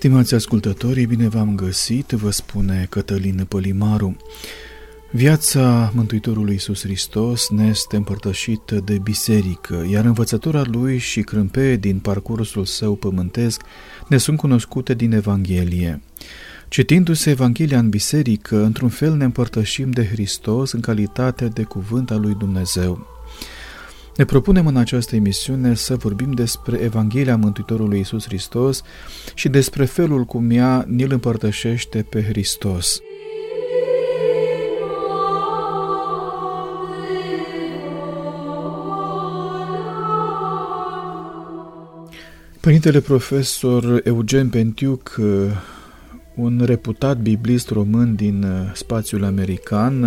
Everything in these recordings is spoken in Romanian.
Stimați ascultătorii, bine v-am găsit, vă spune Cătălin Pălimaru. Viața Mântuitorului Iisus Hristos ne este împărtășită de biserică, iar învățătura lui și crâmpeie din parcursul său pământesc ne sunt cunoscute din Evanghelie. Citindu-se Evanghelia în biserică, într-un fel ne împărtășim de Hristos în calitate de cuvânt al lui Dumnezeu. Ne propunem în această emisiune să vorbim despre Evanghelia Mântuitorului Isus Hristos și despre felul cum ea ne-l împărtășește pe Hristos. Părintele profesor Eugen Pentiuc, un reputat biblist român din spațiul american,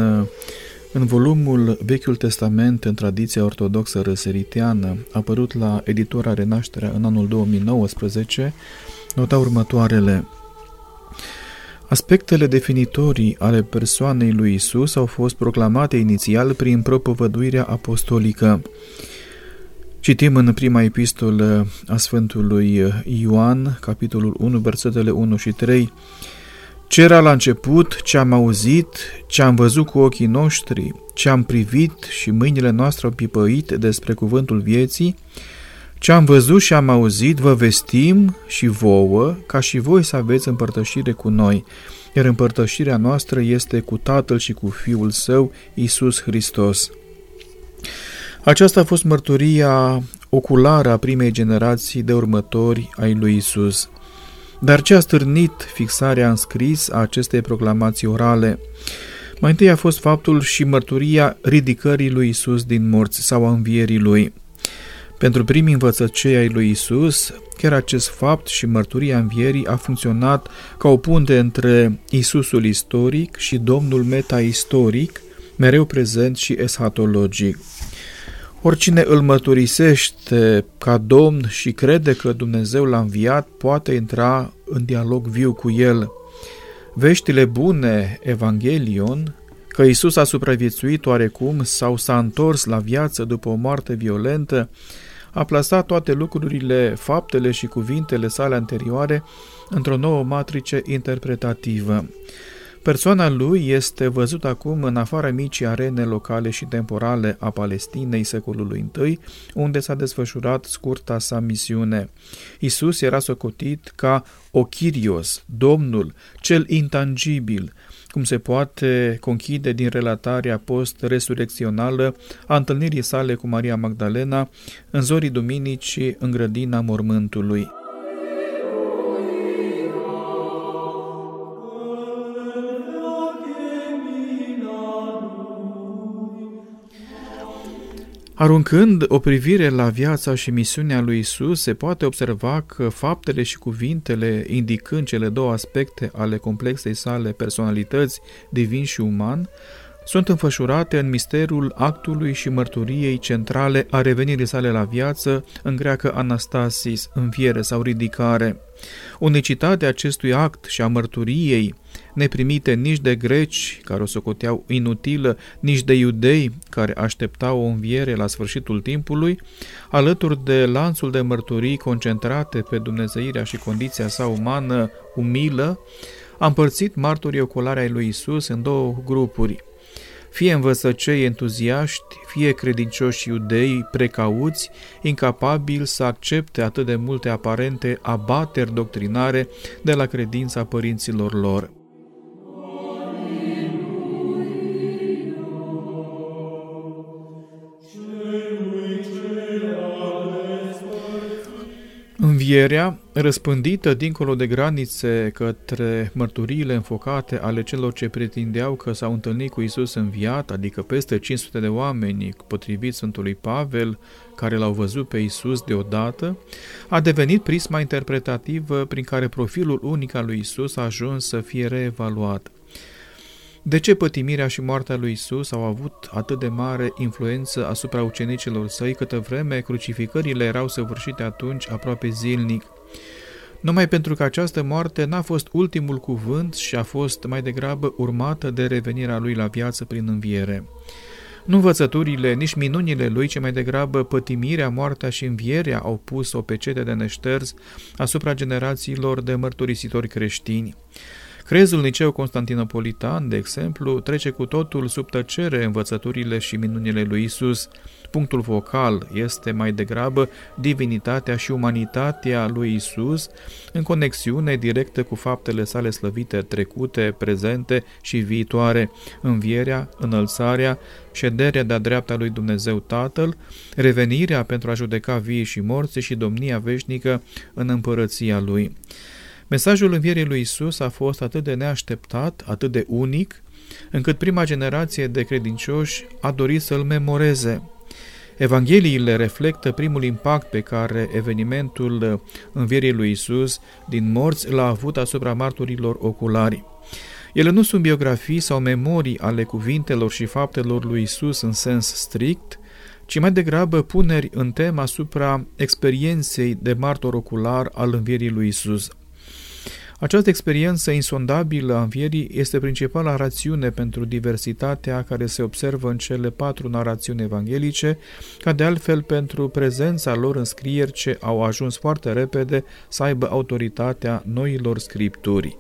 în volumul Vechiul Testament în tradiția ortodoxă răsăriteană, apărut la editura Renașterea în anul 2019, nota următoarele. Aspectele definitorii ale persoanei lui Isus au fost proclamate inițial prin propovăduirea apostolică. Citim în prima epistolă a Sfântului Ioan, capitolul 1, versetele 1 și 3, ce era la început, ce am auzit, ce am văzut cu ochii noștri, ce am privit și mâinile noastre au pipăit despre cuvântul vieții, ce am văzut și am auzit, vă vestim și vouă, ca și voi să aveți împărtășire cu noi, iar împărtășirea noastră este cu Tatăl și cu Fiul Său, Isus Hristos. Aceasta a fost mărturia oculară a primei generații de următori ai lui Isus. Dar ce a stârnit fixarea în scris a acestei proclamații orale? Mai întâi a fost faptul și mărturia ridicării lui Isus din morți sau a învierii lui. Pentru primii învățăcei ai lui Isus, chiar acest fapt și mărturia învierii a funcționat ca o punte între Isusul istoric și Domnul meta-istoric, mereu prezent și eschatologic. Oricine îl măturisește ca Domn și crede că Dumnezeu l-a înviat, poate intra în dialog viu cu el. Veștile bune, Evangelion, că Isus a supraviețuit oarecum sau s-a întors la viață după o moarte violentă, a plasat toate lucrurile, faptele și cuvintele sale anterioare într-o nouă matrice interpretativă. Persoana lui este văzută acum în afara micii arene locale și temporale a Palestinei secolului I, unde s-a desfășurat scurta sa misiune. Isus era socotit ca Ochirios, Domnul, cel intangibil, cum se poate conchide din relatarea post-resurecțională a întâlnirii sale cu Maria Magdalena în zorii duminicii în grădina mormântului. Aruncând o privire la viața și misiunea lui Isus, se poate observa că faptele și cuvintele, indicând cele două aspecte ale complexei sale personalități divin și uman, sunt înfășurate în misterul actului și mărturiei centrale a revenirii sale la viață, în greacă anastasis, înviere sau ridicare. Unicitatea acestui act și a mărturiei, neprimite nici de greci, care o socoteau inutilă, nici de iudei, care așteptau o înviere la sfârșitul timpului, alături de lanțul de mărturii concentrate pe dumnezeirea și condiția sa umană umilă, a împărțit martorii oculare ai lui Isus în două grupuri – fie învățăcei entuziaști, fie credincioși iudei precauți, incapabili să accepte atât de multe aparente abateri doctrinare de la credința părinților lor. Învierea, răspândită dincolo de granițe către mărturiile înfocate ale celor ce pretindeau că s-au întâlnit cu Isus înviat, adică peste 500 de oameni, potrivit Sfântului Pavel, care l-au văzut pe Isus deodată, a devenit prisma interpretativă prin care profilul unic al lui Isus a ajuns să fie reevaluat. De ce pătimirea și moartea lui Isus au avut atât de mare influență asupra ucenicilor săi, câtă vreme crucificările erau săvârșite atunci aproape zilnic? Numai pentru că această moarte n-a fost ultimul cuvânt și a fost mai degrabă urmată de revenirea lui la viață prin înviere. Nu învățăturile, nici minunile lui, ci mai degrabă pătimirea, moartea și învierea au pus o pecete de neșters asupra generațiilor de mărturisitori creștini. Crezul liceu constantinopolitan, de exemplu, trece cu totul sub tăcere învățăturile și minunile lui Isus. Punctul focal este mai degrabă divinitatea și umanitatea lui Isus în conexiune directă cu faptele sale slăvite trecute, prezente și viitoare, învierea, înălțarea, șederea de-a dreapta lui Dumnezeu Tatăl, revenirea pentru a judeca vii și morți și domnia veșnică în împărăția lui. Mesajul învierii lui Isus a fost atât de neașteptat, atât de unic, încât prima generație de credincioși a dorit să-l memoreze. Evangheliile reflectă primul impact pe care evenimentul învierii lui Isus din morți l-a avut asupra marturilor oculari. Ele nu sunt biografii sau memorii ale cuvintelor și faptelor lui Isus în sens strict, ci mai degrabă puneri în tema asupra experienței de martor ocular al învierii lui Isus. Această experiență insondabilă a învierii este principala rațiune pentru diversitatea care se observă în cele patru narațiuni evanghelice, ca de altfel pentru prezența lor în scrieri ce au ajuns foarte repede să aibă autoritatea noilor scripturi.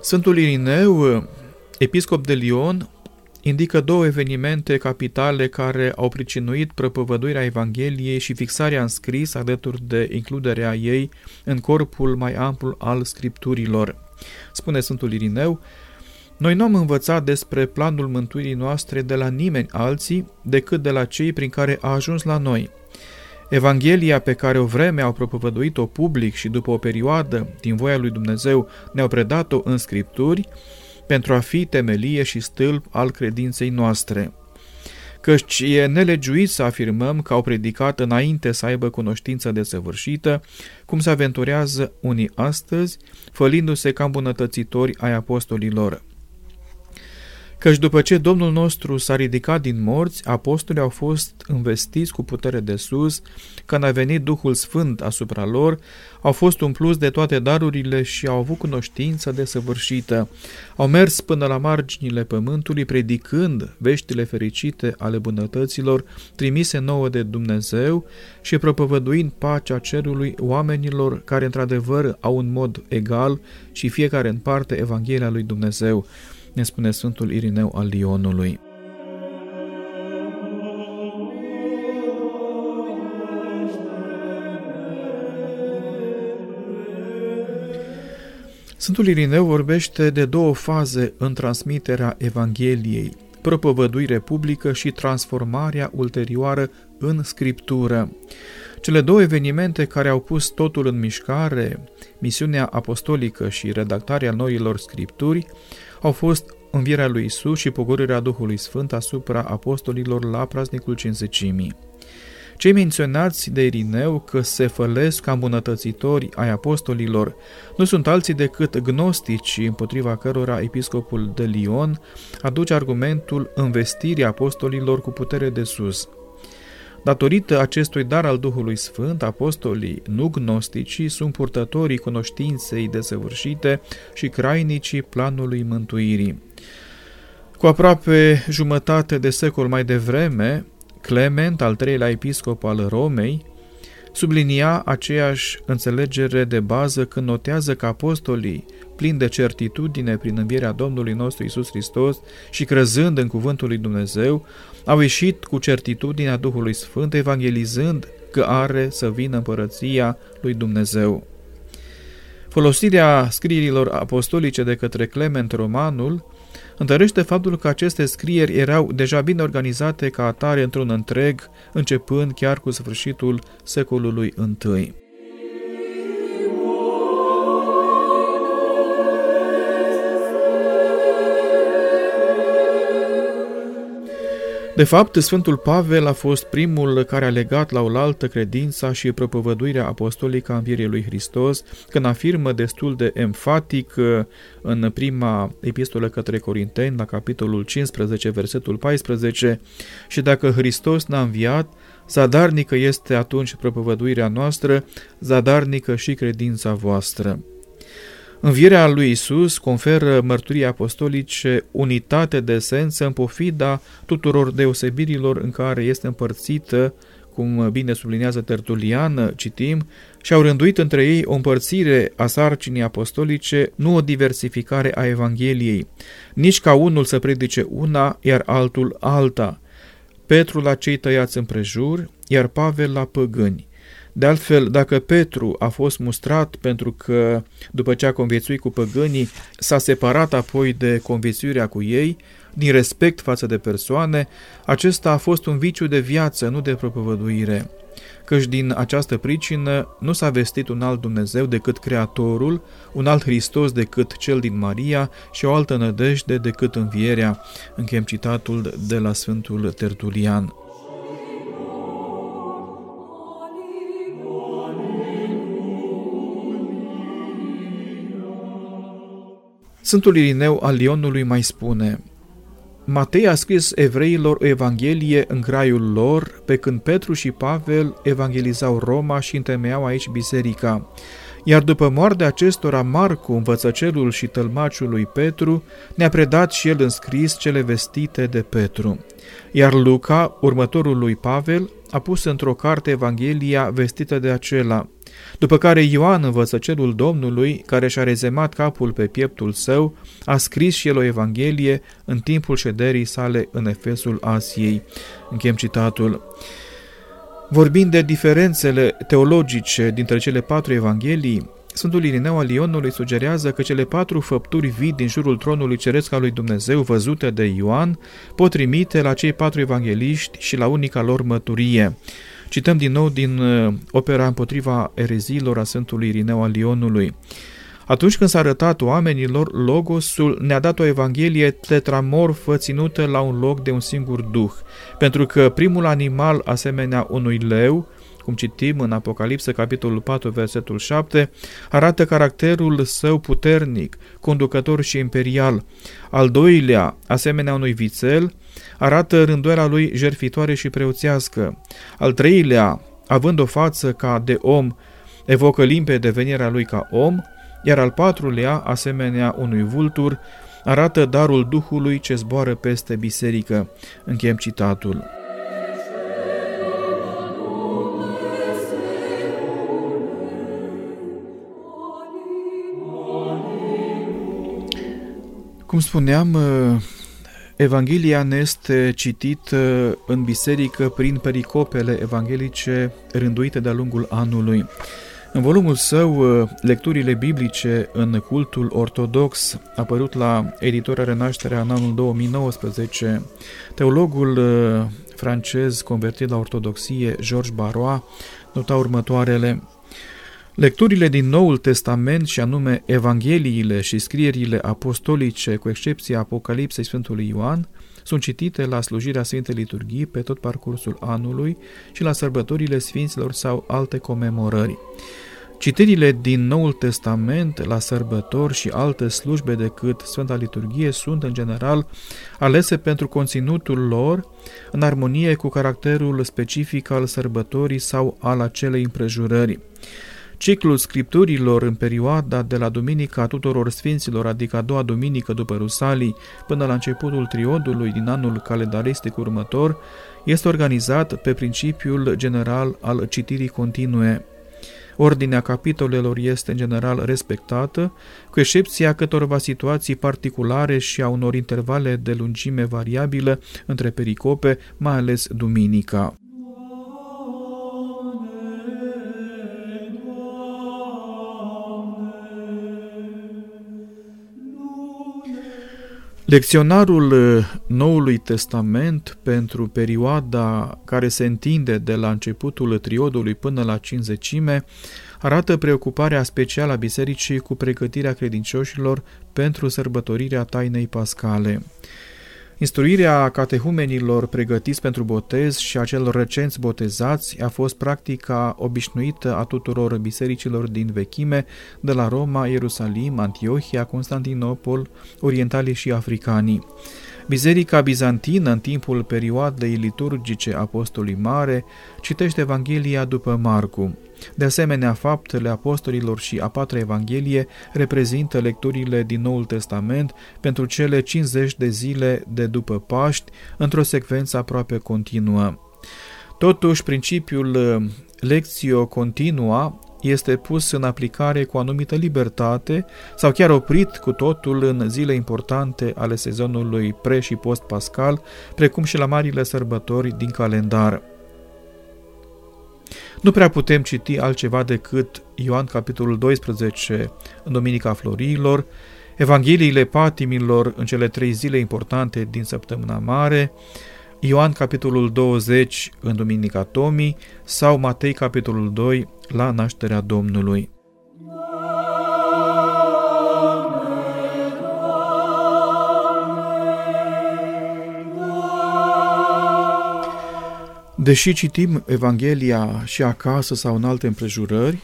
Sfântul Irineu, episcop de Lyon, indică două evenimente capitale care au pricinuit prăpăvăduirea Evangheliei și fixarea în scris alături de includerea ei în corpul mai amplu al scripturilor. Spune Sfântul Irineu, noi nu am învățat despre planul mântuirii noastre de la nimeni alții decât de la cei prin care a ajuns la noi. Evanghelia pe care o vreme au propovăduit-o public și după o perioadă din voia lui Dumnezeu ne-au predat-o în scripturi, pentru a fi temelie și stâlp al credinței noastre. Căci e nelegiuit să afirmăm că au predicat înainte să aibă cunoștință desăvârșită, cum se aventurează unii astăzi, fălindu-se ca îmbunătățitori ai apostolilor. Căci după ce Domnul nostru s-a ridicat din morți, apostolii au fost învestiți cu putere de sus, când a venit Duhul Sfânt asupra lor, au fost umpluți de toate darurile și au avut cunoștință de săvârșită. Au mers până la marginile pământului, predicând veștile fericite ale bunătăților trimise nouă de Dumnezeu și propovăduind pacea cerului oamenilor care într-adevăr au un mod egal și fiecare în parte Evanghelia lui Dumnezeu ne spune Sfântul Irineu al Lionului. Sfântul Irineu vorbește de două faze în transmiterea Evangheliei, propovăduire publică și transformarea ulterioară în scriptură. Cele două evenimente care au pus totul în mișcare, misiunea apostolică și redactarea noilor scripturi, au fost învierea lui Isus și pogorârea Duhului Sfânt asupra apostolilor la praznicul cinzecimii. Cei menționați de Irineu că se fălesc ca îmbunătățitori ai apostolilor nu sunt alții decât gnostici împotriva cărora episcopul de Lyon aduce argumentul învestirii apostolilor cu putere de sus. Datorită acestui dar al Duhului Sfânt, apostolii nu gnosticii sunt purtătorii cunoștinței desăvârșite și crainicii planului mântuirii. Cu aproape jumătate de secol mai devreme, Clement, al treilea episcop al Romei, sublinia aceeași înțelegere de bază când notează că apostolii, plini de certitudine prin învierea Domnului nostru Isus Hristos și crezând în cuvântul lui Dumnezeu, au ieșit cu certitudinea Duhului Sfânt, evangelizând că are să vină împărăția lui Dumnezeu. Folosirea scrierilor apostolice de către Clement Romanul întărește faptul că aceste scrieri erau deja bine organizate ca atare într-un întreg, începând chiar cu sfârșitul secolului I. De fapt, Sfântul Pavel a fost primul care a legat la oaltă credința și propovăduirea apostolică a învierii lui Hristos, când afirmă destul de emfatic uh, în prima epistolă către Corinteni, la capitolul 15, versetul 14, și dacă Hristos n-a înviat, zadarnică este atunci propovăduirea noastră, zadarnică și credința voastră. Învierea lui Isus conferă mărturii apostolice unitate de esență în pofida tuturor deosebirilor în care este împărțită, cum bine sublinează Tertulian, citim, și-au rânduit între ei o împărțire a sarcinii apostolice, nu o diversificare a Evangheliei, nici ca unul să predice una, iar altul alta. Petru la cei tăiați împrejur, iar Pavel la păgâni. De altfel, dacă Petru a fost mustrat pentru că, după ce a conviețuit cu păgânii, s-a separat apoi de conviețuirea cu ei, din respect față de persoane, acesta a fost un viciu de viață, nu de propovăduire. Căci din această pricină nu s-a vestit un alt Dumnezeu decât Creatorul, un alt Hristos decât cel din Maria și o altă nădejde decât învierea. Închem citatul de la Sfântul Tertulian. Sfântul Irineu al Lionului mai spune Matei a scris evreilor o evanghelie în graiul lor, pe când Petru și Pavel evangelizau Roma și întemeiau aici biserica. Iar după moartea acestora, Marcu, învățăcelul și tălmaciul lui Petru, ne-a predat și el în scris cele vestite de Petru. Iar Luca, următorul lui Pavel, a pus într-o carte Evanghelia vestită de acela, după care Ioan, învățăcelul Domnului, care și-a rezemat capul pe pieptul său, a scris și el o Evanghelie în timpul șederii sale în Efesul Asiei. Închem citatul. Vorbind de diferențele teologice dintre cele patru evanghelii, Sfântul Irineu al Ionului sugerează că cele patru făpturi vii din jurul tronului ceresc al lui Dumnezeu văzute de Ioan pot trimite la cei patru evangeliști și la unica lor măturie. Cităm din nou din uh, opera împotriva ereziilor a Sfântului Irineu al Lionului. Atunci când s-a arătat oamenilor, Logosul ne-a dat o evanghelie tetramorfă ținută la un loc de un singur duh, pentru că primul animal, asemenea unui leu, cum citim în Apocalipsă, capitolul 4, versetul 7, arată caracterul său puternic, conducător și imperial. Al doilea, asemenea unui vițel, arată rânduiala lui jerfitoare și preoțească. Al treilea, având o față ca de om, evocă limpede venirea lui ca om, iar al patrulea, asemenea unui vultur, arată darul Duhului ce zboară peste biserică. Închem citatul. Cum spuneam, Evanghelia ne este citită în biserică prin pericopele evanghelice rânduite de-a lungul anului. În volumul său, Lecturile biblice în cultul ortodox, apărut la editora Renașterea în anul 2019, teologul francez convertit la ortodoxie, Georges Barrois, nota următoarele Lecturile din Noul Testament, și anume Evangheliile și scrierile apostolice, cu excepția Apocalipsei Sfântului Ioan, sunt citite la slujirea Sfintei Liturghii pe tot parcursul anului și la sărbătorile Sfinților sau alte comemorări. Citirile din Noul Testament la sărbători și alte slujbe decât Sfânta Liturghie sunt, în general, alese pentru conținutul lor, în armonie cu caracterul specific al sărbătorii sau al acelei împrejurări. Ciclul scripturilor în perioada de la Duminica Tuturor Sfinților, adică a doua duminică după Rusalii, până la începutul triodului din anul calendaristic următor, este organizat pe principiul general al citirii continue. Ordinea capitolelor este în general respectată, cu excepția câtorva situații particulare și a unor intervale de lungime variabilă între pericope, mai ales duminica. Lecționarul uh, Noului Testament pentru perioada care se întinde de la începutul triodului până la cinzecime arată preocuparea specială a bisericii cu pregătirea credincioșilor pentru sărbătorirea tainei pascale. Instruirea catehumenilor pregătiți pentru botez și a celor recenți botezați a fost practica obișnuită a tuturor bisericilor din vechime, de la Roma, Ierusalim, Antiohia, Constantinopol, orientalii și africanii. Biserica bizantină, în timpul perioadei liturgice Apostolului Mare, citește Evanghelia după Marcu. De asemenea, faptele apostolilor și a patra Evanghelie reprezintă lecturile din Noul Testament pentru cele 50 de zile de după Paști, într-o secvență aproape continuă. Totuși, principiul uh, lecțio continua este pus în aplicare cu anumită libertate sau chiar oprit cu totul în zile importante ale sezonului pre- și post-pascal, precum și la marile sărbători din calendar. Nu prea putem citi altceva decât Ioan capitolul 12 în Duminica Florilor, Evangheliile patimilor în cele trei zile importante din săptămâna mare, Ioan capitolul 20 în Duminica Tomii sau Matei capitolul 2 la nașterea Domnului. Deși citim Evanghelia și acasă sau în alte împrejurări,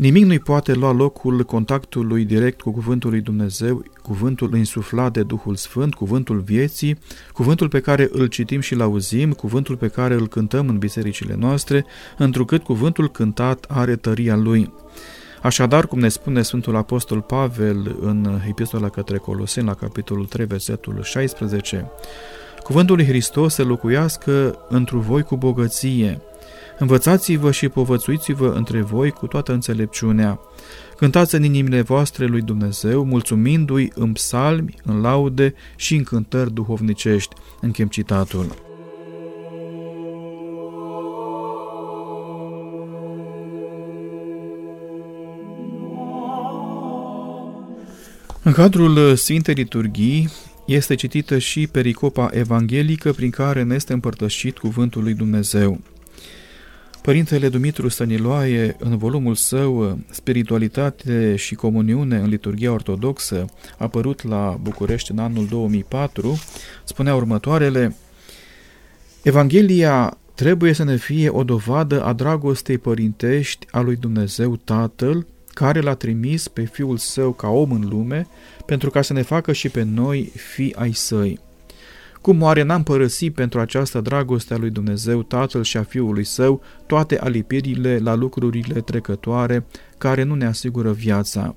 nimic nu-i poate lua locul contactului direct cu Cuvântul lui Dumnezeu, cuvântul insuflat de Duhul Sfânt, cuvântul vieții, cuvântul pe care îl citim și îl auzim, cuvântul pe care îl cântăm în bisericile noastre, întrucât cuvântul cântat are tăria lui. Așadar, cum ne spune Sfântul Apostol Pavel în Epistola către Coloseni, la capitolul 3, versetul 16, Cuvântul lui Hristos să locuiască întru voi cu bogăție. Învățați-vă și povățuiți-vă între voi cu toată înțelepciunea. Cântați în inimile voastre lui Dumnezeu, mulțumindu-i în psalmi, în laude și în cântări duhovnicești. Închem citatul. În cadrul Sfintei Liturghii, este citită și pericopa evanghelică prin care ne este împărtășit cuvântul lui Dumnezeu. Părintele Dumitru Stăniloae, în volumul său Spiritualitate și Comuniune în Liturgia Ortodoxă, apărut la București în anul 2004, spunea următoarele Evanghelia trebuie să ne fie o dovadă a dragostei părintești a lui Dumnezeu Tatăl, care l-a trimis pe Fiul Său ca om în lume, pentru ca să ne facă și pe noi fi ai Săi. Cum oare n-am părăsit pentru această dragoste a lui Dumnezeu, Tatăl și a Fiului Său, toate alipirile la lucrurile trecătoare care nu ne asigură viața?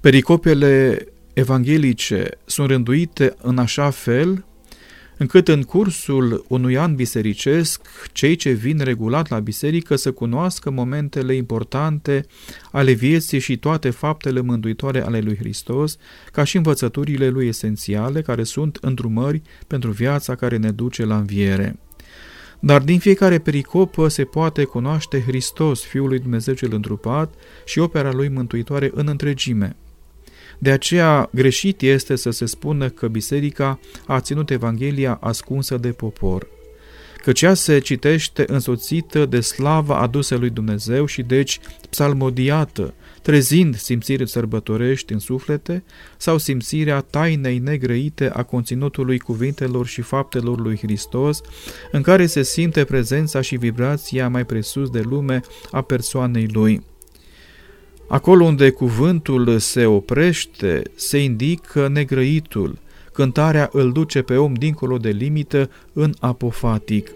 Pericopele evanghelice sunt rânduite în așa fel încât în cursul unui an bisericesc, cei ce vin regulat la biserică să cunoască momentele importante ale vieții și toate faptele mântuitoare ale lui Hristos, ca și învățăturile lui esențiale, care sunt îndrumări pentru viața care ne duce la înviere. Dar din fiecare pericopă se poate cunoaște Hristos, Fiul lui Dumnezeu cel întrupat, și opera lui mântuitoare în întregime. De aceea greșit este să se spună că biserica a ținut Evanghelia ascunsă de popor, căci ea se citește însoțită de slava adusă lui Dumnezeu și deci psalmodiată, trezind simțiri sărbătorești în suflete sau simțirea tainei negrăite a conținutului cuvintelor și faptelor lui Hristos, în care se simte prezența și vibrația mai presus de lume a persoanei lui. Acolo unde cuvântul se oprește, se indică negrăitul. Cântarea îl duce pe om dincolo de limită în apofatic.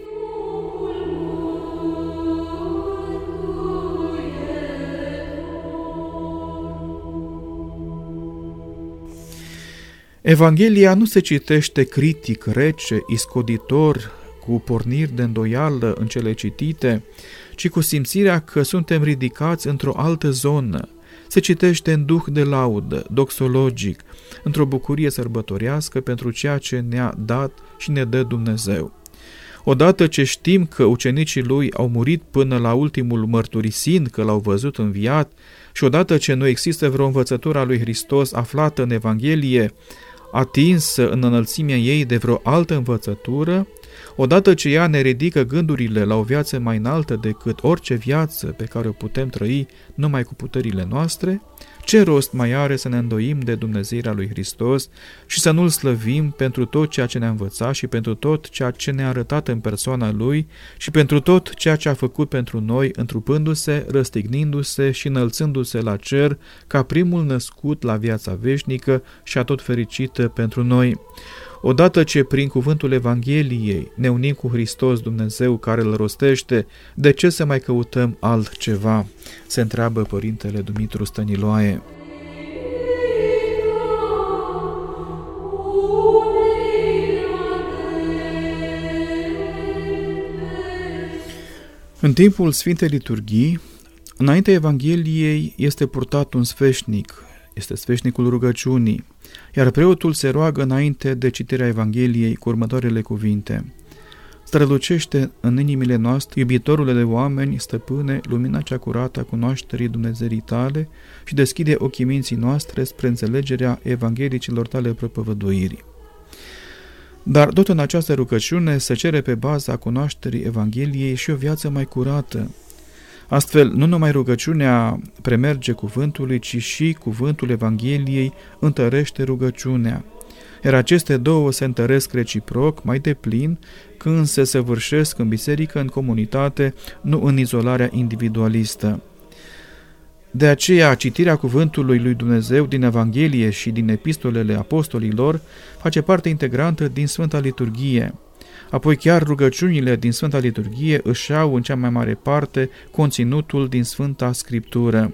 Evanghelia nu se citește critic, rece, iscoditor, cu porniri de îndoială în cele citite, ci cu simțirea că suntem ridicați într-o altă zonă. Se citește în duh de laudă, doxologic, într-o bucurie sărbătorească pentru ceea ce ne-a dat și ne dă Dumnezeu. Odată ce știm că ucenicii lui au murit până la ultimul mărturisind că l-au văzut înviat și odată ce nu există vreo învățătură a lui Hristos aflată în Evanghelie, atinsă în înălțimea ei de vreo altă învățătură, odată ce ea ne ridică gândurile la o viață mai înaltă decât orice viață pe care o putem trăi numai cu puterile noastre, ce rost mai are să ne îndoim de Dumnezeirea lui Hristos și să nu-L slăvim pentru tot ceea ce ne-a învățat și pentru tot ceea ce ne-a arătat în persoana Lui și pentru tot ceea ce a făcut pentru noi, întrupându-se, răstignindu-se și înălțându-se la cer ca primul născut la viața veșnică și a tot fericită pentru noi. Odată ce prin cuvântul Evangheliei ne unim cu Hristos Dumnezeu care îl rostește, de ce să mai căutăm altceva? Se întreabă Părintele Dumitru Stăniloae. În timpul Sfintei Liturghii, înainte Evangheliei este purtat un sfeșnic, este sfeșnicul rugăciunii, iar preotul se roagă înainte de citirea Evangheliei cu următoarele cuvinte. Strălucește în inimile noastre, iubitorule de oameni, stăpâne, lumina cea curată a cunoașterii Dumnezerii tale și deschide ochii minții noastre spre înțelegerea evanghelicilor tale propovăduiri. Dar tot în această rugăciune se cere pe baza cunoașterii Evangheliei și o viață mai curată, Astfel, nu numai rugăciunea premerge cuvântului, ci și cuvântul Evangheliei întărește rugăciunea. Iar aceste două se întăresc reciproc mai deplin când se săvârșesc în biserică, în comunitate, nu în izolarea individualistă. De aceea, citirea cuvântului lui Dumnezeu din Evanghelie și din epistolele apostolilor face parte integrantă din Sfânta Liturghie – Apoi chiar rugăciunile din Sfânta Liturghie își au în cea mai mare parte conținutul din Sfânta Scriptură.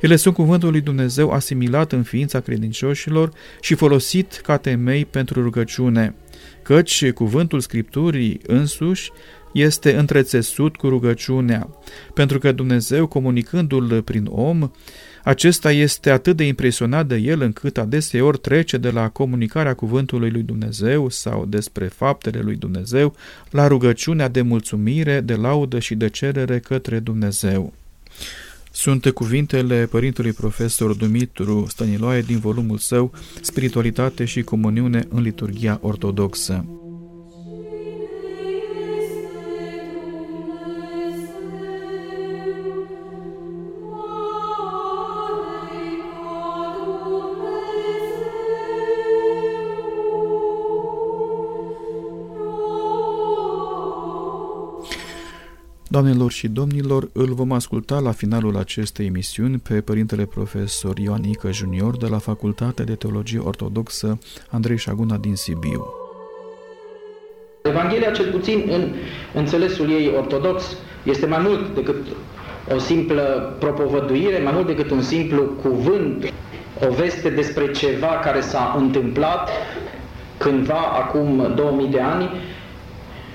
Ele sunt cuvântul lui Dumnezeu asimilat în ființa credincioșilor și folosit ca temei pentru rugăciune, căci cuvântul Scripturii însuși este întrețesut cu rugăciunea, pentru că Dumnezeu, comunicându-l prin om, acesta este atât de impresionat de el încât adeseori trece de la comunicarea cuvântului lui Dumnezeu sau despre faptele lui Dumnezeu la rugăciunea de mulțumire, de laudă și de cerere către Dumnezeu. Sunt cuvintele părintului profesor Dumitru Stăniloae din volumul său Spiritualitate și comuniune în liturgia ortodoxă. Doamnelor și domnilor, îl vom asculta la finalul acestei emisiuni pe părintele profesor Ioan Ică Junior de la Facultatea de Teologie Ortodoxă Andrei Șaguna din Sibiu. Evanghelia, cel puțin în înțelesul ei ortodox, este mai mult decât o simplă propovăduire, mai mult decât un simplu cuvânt, o veste despre ceva care s-a întâmplat cândva, acum 2000 de ani,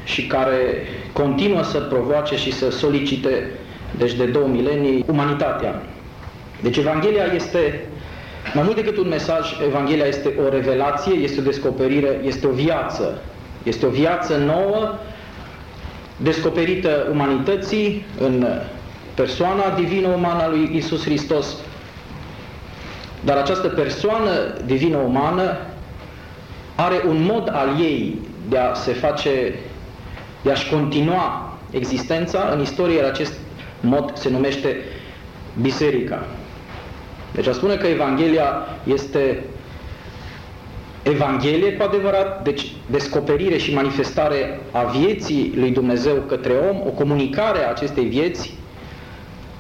și care continuă să provoace și să solicite, deci de două milenii, umanitatea. Deci Evanghelia este, mai mult decât un mesaj, Evanghelia este o revelație, este o descoperire, este o viață. Este o viață nouă, descoperită umanității în persoana divină umană a lui Isus Hristos. Dar această persoană divină umană are un mod al ei de a se face de a-și continua existența în istorie, iar acest mod se numește biserica. Deci a spune că Evanghelia este Evanghelie cu adevărat, deci descoperire și manifestare a vieții lui Dumnezeu către om, o comunicare a acestei vieți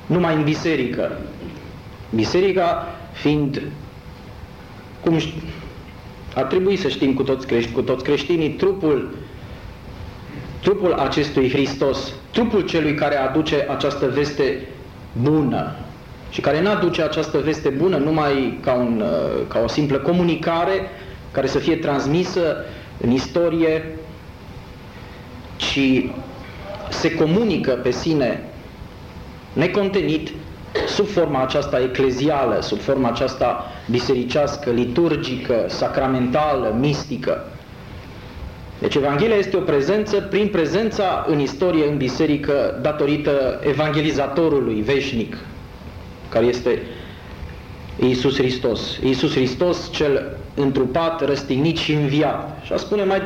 numai în biserică. Biserica fiind, cum ar trebui să știm cu toți, crești, cu toți creștinii, trupul trupul acestui Hristos, trupul celui care aduce această veste bună și care nu aduce această veste bună numai ca, un, uh, ca o simplă comunicare care să fie transmisă în istorie, ci se comunică pe sine necontenit sub forma aceasta eclezială, sub forma aceasta bisericească, liturgică, sacramentală, mistică. Deci Evanghelia este o prezență prin prezența în istorie, în biserică, datorită evangelizatorului veșnic, care este Iisus Hristos. Iisus Hristos, cel întrupat, răstignit și înviat. Și a spune mai,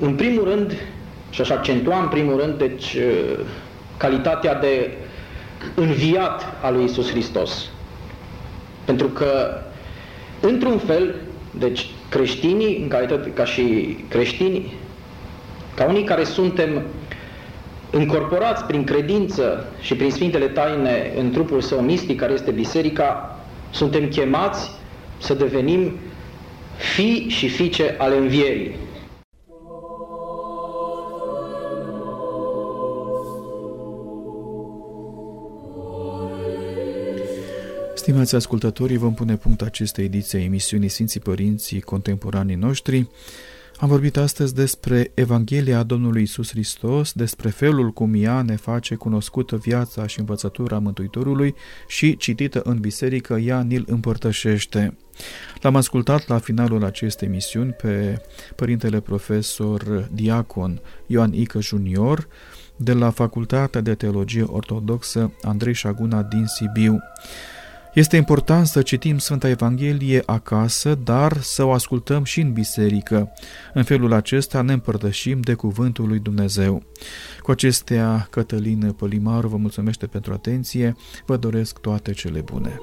în primul rând, și aș accentua în primul rând, deci, uh, calitatea de înviat al lui Isus Hristos. Pentru că, într-un fel, deci creștinii, în calitate ca și creștini, ca unii care suntem încorporați prin credință și prin Sfintele Taine în trupul său mistic, care este biserica, suntem chemați să devenim fi și fiice ale învierii. Stimați ascultătorii, vom pune punct acestei ediții a emisiunii Sfinții Părinții Contemporanii noștri. Am vorbit astăzi despre Evanghelia Domnului Isus Hristos, despre felul cum ea ne face cunoscută viața și învățătura Mântuitorului și, citită în biserică, ea ni-l împărtășește. L-am ascultat la finalul acestei emisiuni pe părintele profesor diacon Ioan Icăș Junior, de la Facultatea de Teologie Ortodoxă Andrei Șaguna din Sibiu. Este important să citim Sfânta Evanghelie acasă, dar să o ascultăm și în biserică. În felul acesta ne împărtășim de Cuvântul lui Dumnezeu. Cu acestea, Cătălin Pălimaru vă mulțumește pentru atenție, vă doresc toate cele bune.